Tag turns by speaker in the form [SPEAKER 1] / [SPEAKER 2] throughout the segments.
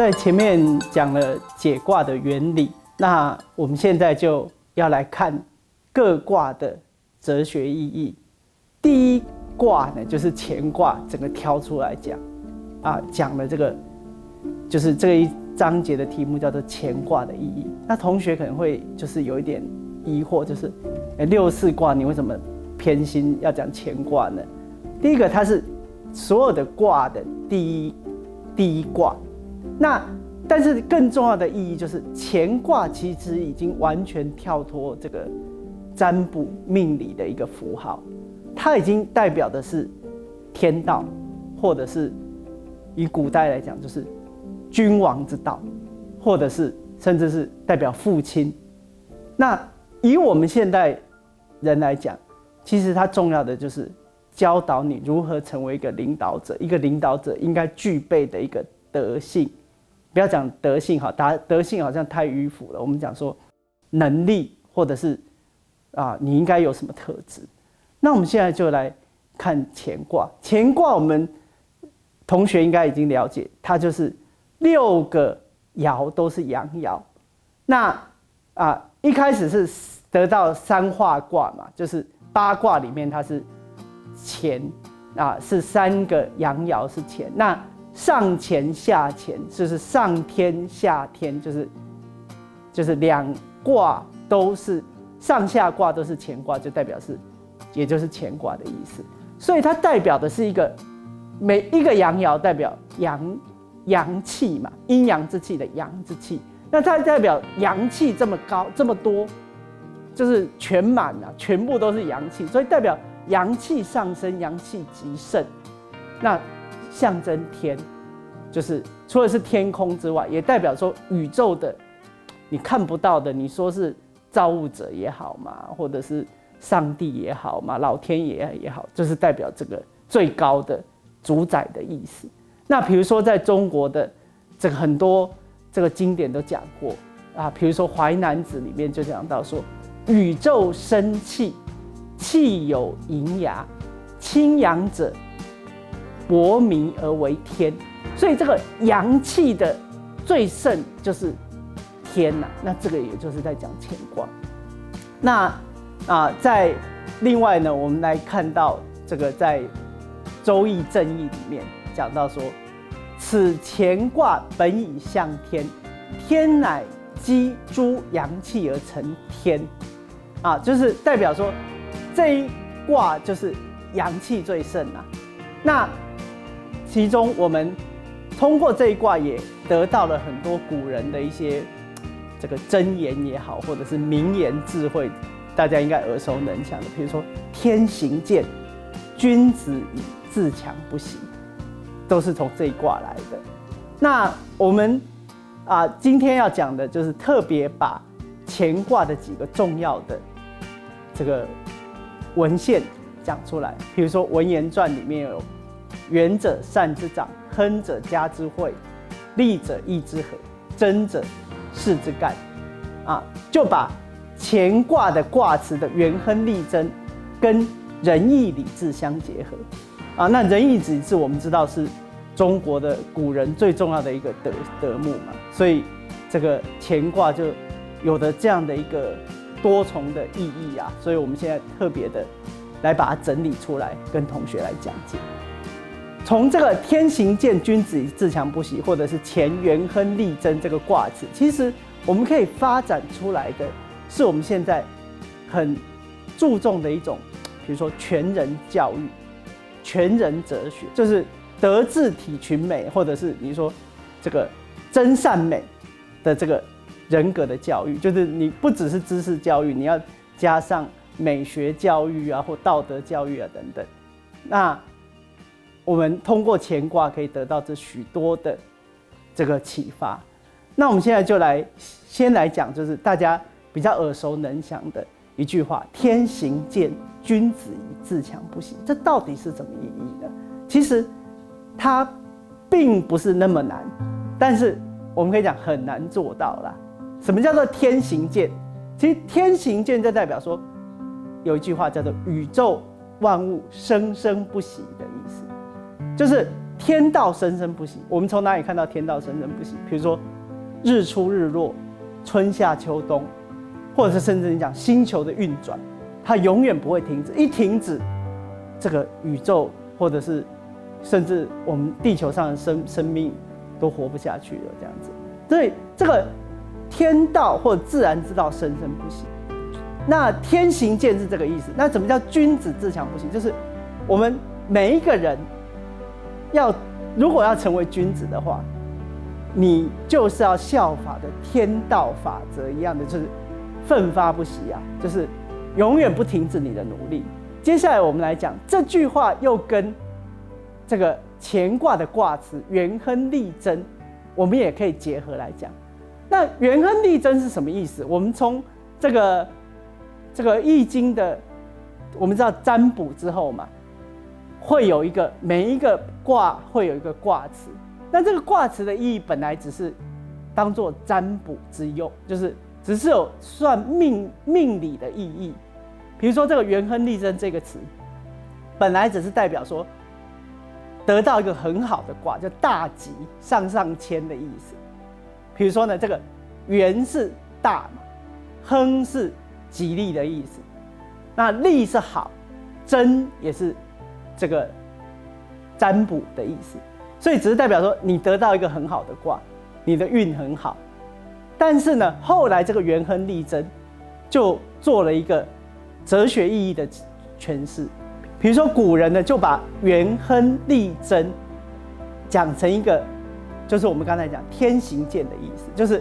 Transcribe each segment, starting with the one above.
[SPEAKER 1] 在前面讲了解卦的原理，那我们现在就要来看各卦的哲学意义。第一卦呢，就是乾卦，整个挑出来讲，啊，讲了这个，就是这一章节的题目叫做乾卦的意义。那同学可能会就是有一点疑惑，就是六四卦你为什么偏心要讲乾卦呢？第一个，它是所有的卦的第一第一卦。那但是更重要的意义就是乾卦其实已经完全跳脱这个占卜命理的一个符号，它已经代表的是天道，或者是以古代来讲就是君王之道，或者是甚至是代表父亲。那以我们现代人来讲，其实它重要的就是教导你如何成为一个领导者，一个领导者应该具备的一个德性。不要讲德性哈，达德性好像太迂腐了。我们讲说能力，或者是啊，你应该有什么特质？那我们现在就来看乾卦。乾卦我们同学应该已经了解，它就是六个爻都是阳爻。那啊，一开始是得到三化卦嘛，就是八卦里面它是乾啊，是三个阳爻是乾。那上乾下乾就是上天下天，就是就是两卦都是上下卦都是乾卦，就代表是，也就是乾卦的意思。所以它代表的是一个每一个阳爻代表阳阳气嘛，阴阳之气的阳之气。那它代表阳气这么高这么多，就是全满啊，全部都是阳气，所以代表阳气上升，阳气极盛。那象征天，就是除了是天空之外，也代表说宇宙的你看不到的，你说是造物者也好嘛，或者是上帝也好嘛，老天爷也好，就是代表这个最高的主宰的意思。那比如说在中国的这个很多这个经典都讲过啊，比如说《淮南子》里面就讲到说，宇宙生气，气有营牙，清阳者。薄明而为天，所以这个阳气的最盛就是天呐。那这个也就是在讲乾卦。那啊，在另外呢，我们来看到这个在《周易》正义里面讲到说，此乾卦本以向天，天乃积诸阳气而成天。啊，就是代表说这一卦就是阳气最盛啊。那其中，我们通过这一卦也得到了很多古人的一些这个箴言也好，或者是名言智慧，大家应该耳熟能详的。比如说“天行健，君子以自强不息”，都是从这一卦来的。那我们啊，今天要讲的就是特别把乾卦的几个重要的这个文献讲出来。比如说《文言传》里面有。圆者善之长，亨者家之惠，利者义之和，贞者事之干。啊，就把乾卦的卦辞的元亨利贞跟仁义礼智相结合。啊，那仁义礼智我们知道是中国的古人最重要的一个德德目嘛，所以这个乾卦就有的这样的一个多重的意义啊，所以我们现在特别的来把它整理出来，跟同学来讲解。从这个天行健，君子以自强不息，或者是乾元亨利贞这个卦辞，其实我们可以发展出来的是我们现在很注重的一种，比如说全人教育、全人哲学，就是德智体群美，或者是你说这个真善美的这个人格的教育，就是你不只是知识教育，你要加上美学教育啊，或道德教育啊等等，那。我们通过乾卦可以得到这许多的这个启发。那我们现在就来先来讲，就是大家比较耳熟能详的一句话：“天行健，君子以自强不息。”这到底是怎么意义呢？其实它并不是那么难，但是我们可以讲很难做到啦。什么叫做天行健？其实天行健就代表说，有一句话叫做“宇宙万物生生不息”的意思。就是天道生生不息。我们从哪里看到天道生生不息？比如说日出日落、春夏秋冬，或者是甚至你讲星球的运转，它永远不会停止。一停止，这个宇宙或者是甚至我们地球上的生生命都活不下去了。这样子，所以这个天道或自然之道生生不息。那天行健是这个意思。那怎么叫君子自强不息？就是我们每一个人要如果要成为君子的话，你就是要效法的天道法则一样的，就是奋发不息啊，就是永远不停止你的努力。接下来我们来讲这句话，又跟这个乾卦的卦辞“元亨利贞”，我们也可以结合来讲。那“元亨利贞”是什么意思？我们从这个。这个易经的，我们知道占卜之后嘛，会有一个每一个卦会有一个卦辞。那这个卦辞的意义本来只是当做占卜之用，就是只是有算命命理的意义。比如说这个“元亨利贞”这个词，本来只是代表说得到一个很好的卦，叫大吉、上上签的意思。比如说呢，这个“元”是大嘛，“亨”是。吉利的意思，那利是好，真也是这个占卜的意思，所以只是代表说你得到一个很好的卦，你的运很好。但是呢，后来这个元亨利贞就做了一个哲学意义的诠释，比如说古人呢就把元亨利贞讲成一个，就是我们刚才讲天行健的意思，就是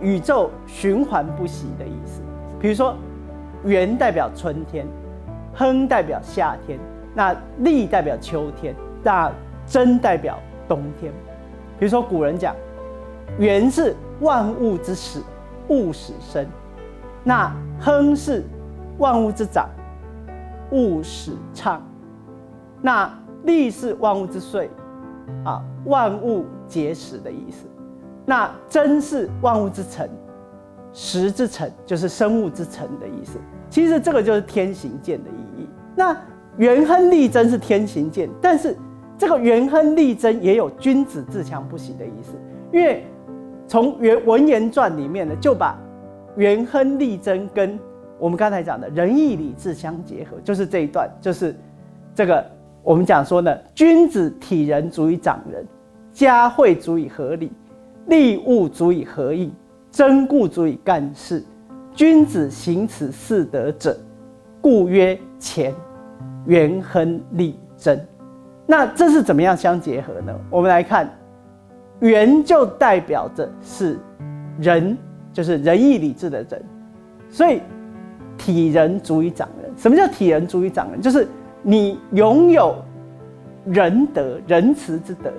[SPEAKER 1] 宇宙循环不息的意思。比如说，元代表春天，亨代表夏天，那利代表秋天，那真代表冬天。比如说，古人讲，元是万物之始，物始生；那亨是万物之长，物始昌；那利是万物之岁，啊，万物皆始的意思；那真是万物之成。时之成就是生物之成的意思，其实这个就是天行健的意义。那元亨利贞是天行健，但是这个元亨利贞也有君子自强不息的意思，因为从元文言传里面呢，就把元亨利贞跟我们刚才讲的仁义礼智相结合，就是这一段，就是这个我们讲说呢，君子体仁足以长人，家惠足以合理，利物足以合义。真故足以干事，君子行此四德者，故曰乾。元亨利贞。那这是怎么样相结合呢？我们来看，元就代表着是仁，就是仁义礼智的仁。所以体人足以长人。什么叫体人足以长人？就是你拥有仁德、仁慈之德，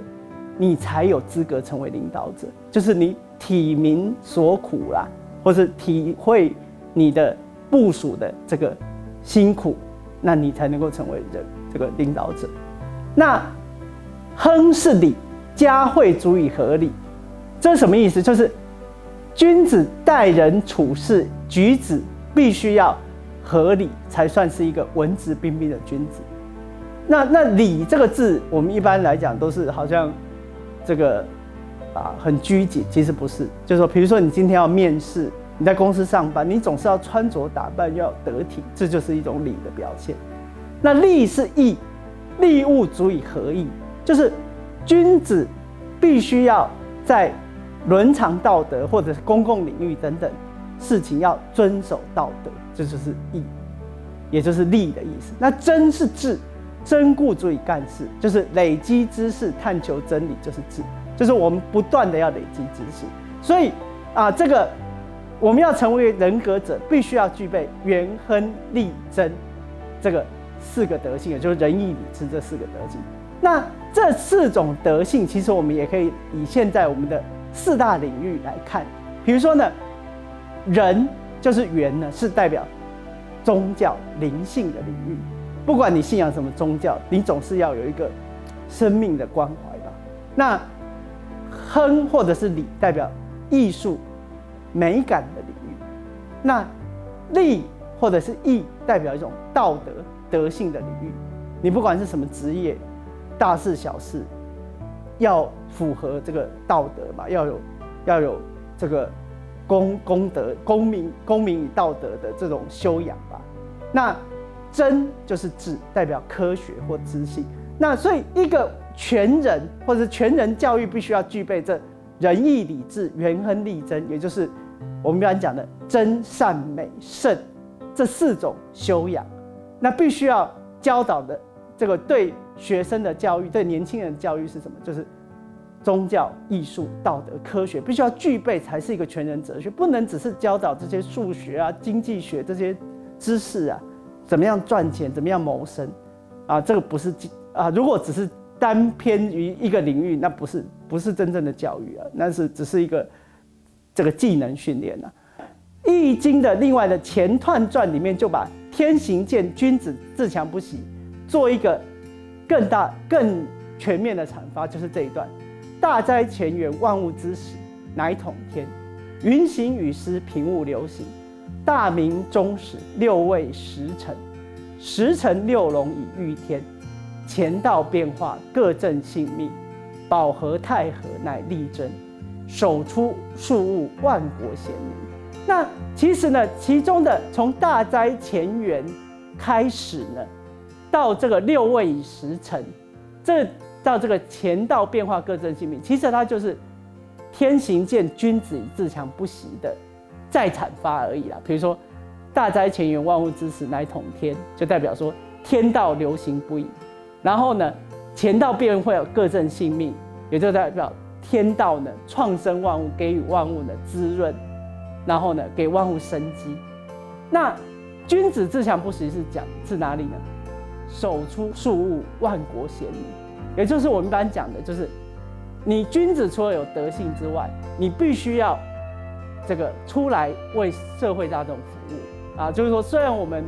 [SPEAKER 1] 你才有资格成为领导者。就是你。体民所苦啦，或是体会你的部署的这个辛苦，那你才能够成为人这个领导者。那亨是礼，家惠足以合理，这是什么意思？就是君子待人处事举止必须要合理，才算是一个文质彬彬的君子。那那礼这个字，我们一般来讲都是好像这个。啊，很拘谨，其实不是，就是说，比如说你今天要面试，你在公司上班，你总是要穿着打扮要得体，这就是一种礼的表现。那利是义，利物足以合义，就是君子必须要在伦常道德或者是公共领域等等事情要遵守道德，这就是义，也就是利的意思。那真是智，真故足以干事，就是累积知识，探求真理，就是智。就是我们不断的要累积知识，所以啊，这个我们要成为人格者，必须要具备元亨利贞这个四个德性，也就是仁义礼智这四个德性。那这四种德性，其实我们也可以以现在我们的四大领域来看。比如说呢，仁就是元呢，是代表宗教灵性的领域。不管你信仰什么宗教，你总是要有一个生命的关怀吧。那亨或者是礼代表艺术美感的领域，那利或者是义代表一种道德德性的领域。你不管是什么职业，大事小事，要符合这个道德嘛，要有要有这个公公德、公民、公民与道德的这种修养吧。那真就是智，代表科学或知性。那所以一个全人或者全人教育必须要具备这仁义礼智、元亨利贞，也就是我们刚才讲的真善美圣这四种修养。那必须要教导的这个对学生的教育、对年轻人教育是什么？就是宗教、艺术、道德、科学，必须要具备才是一个全人哲学，不能只是教导这些数学啊、经济学这些知识啊，怎么样赚钱、怎么样谋生啊？这个不是啊，如果只是单偏于一个领域，那不是不是真正的教育啊，那是只是一个这个技能训练啊。易经的另外的前段传里面就把。天行健，君子自强不息。做一个更大、更全面的阐发，就是这一段：大灾前缘，万物之始，乃统天。云行雨施，平物流行。大明中始，六位时辰。时辰六龙以御天。乾道变化，各正性命。保和太和，乃利贞。手出数物，万国咸宁。那其实呢，其中的从大灾前缘开始呢，到这个六位以时辰，这到这个乾道变化各正性命，其实它就是天行健，君子以自强不息的再阐发而已啦。比如说大灾前缘，万物之始，乃统天，就代表说天道流行不已。然后呢，乾道变会有各正性命，也就代表天道呢创生万物，给予万物的滋润。然后呢，给万物生机。那君子自强不息是讲自哪里呢？守出庶物，万国咸宁。也就是我们一般讲的，就是你君子除了有德性之外，你必须要这个出来为社会大众服务啊。就是说，虽然我们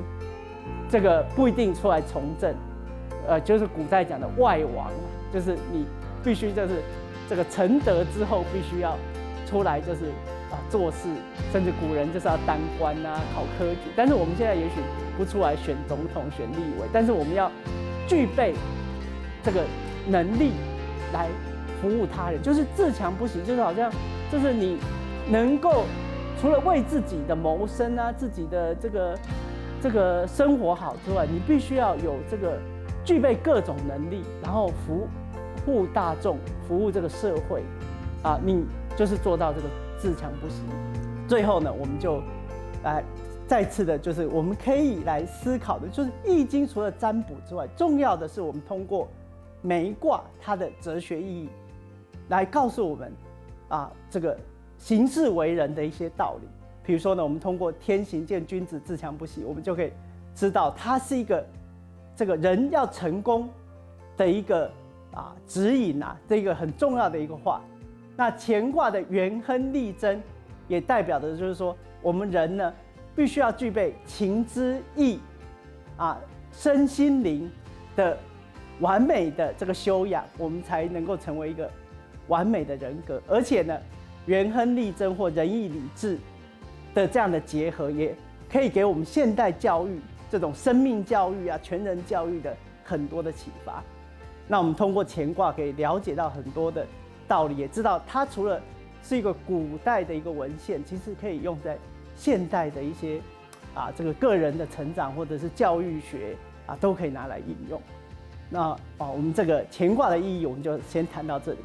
[SPEAKER 1] 这个不一定出来从政，呃，就是古代讲的外王，就是你必须就是这个成德之后，必须要出来就是。啊，做事，甚至古人就是要当官啊，考科举。但是我们现在也许不出来选总统、选立委，但是我们要具备这个能力来服务他人，就是自强不息，就是好像就是你能够除了为自己的谋生啊、自己的这个这个生活好之外，你必须要有这个具备各种能力，然后服护大众、服务这个社会啊，你就是做到这个。自强不息。最后呢，我们就来再次的，就是我们可以来思考的，就是《易经》除了占卜之外，重要的是我们通过每一卦它的哲学意义，来告诉我们啊，这个行事为人的一些道理。比如说呢，我们通过天行健，君子自强不息，我们就可以知道它是一个这个人要成功的一个啊指引啊，这个很重要的一个话。那乾卦的元亨利贞，也代表的就是说，我们人呢，必须要具备情之意，啊，身心灵的完美的这个修养，我们才能够成为一个完美的人格。而且呢，元亨利贞或仁义礼智的这样的结合，也可以给我们现代教育这种生命教育啊、全人教育的很多的启发。那我们通过乾卦可以了解到很多的。道理也知道，它除了是一个古代的一个文献，其实可以用在现代的一些啊，这个个人的成长或者是教育学啊，都可以拿来应用。那啊，我们这个乾卦的意义，我们就先谈到这里。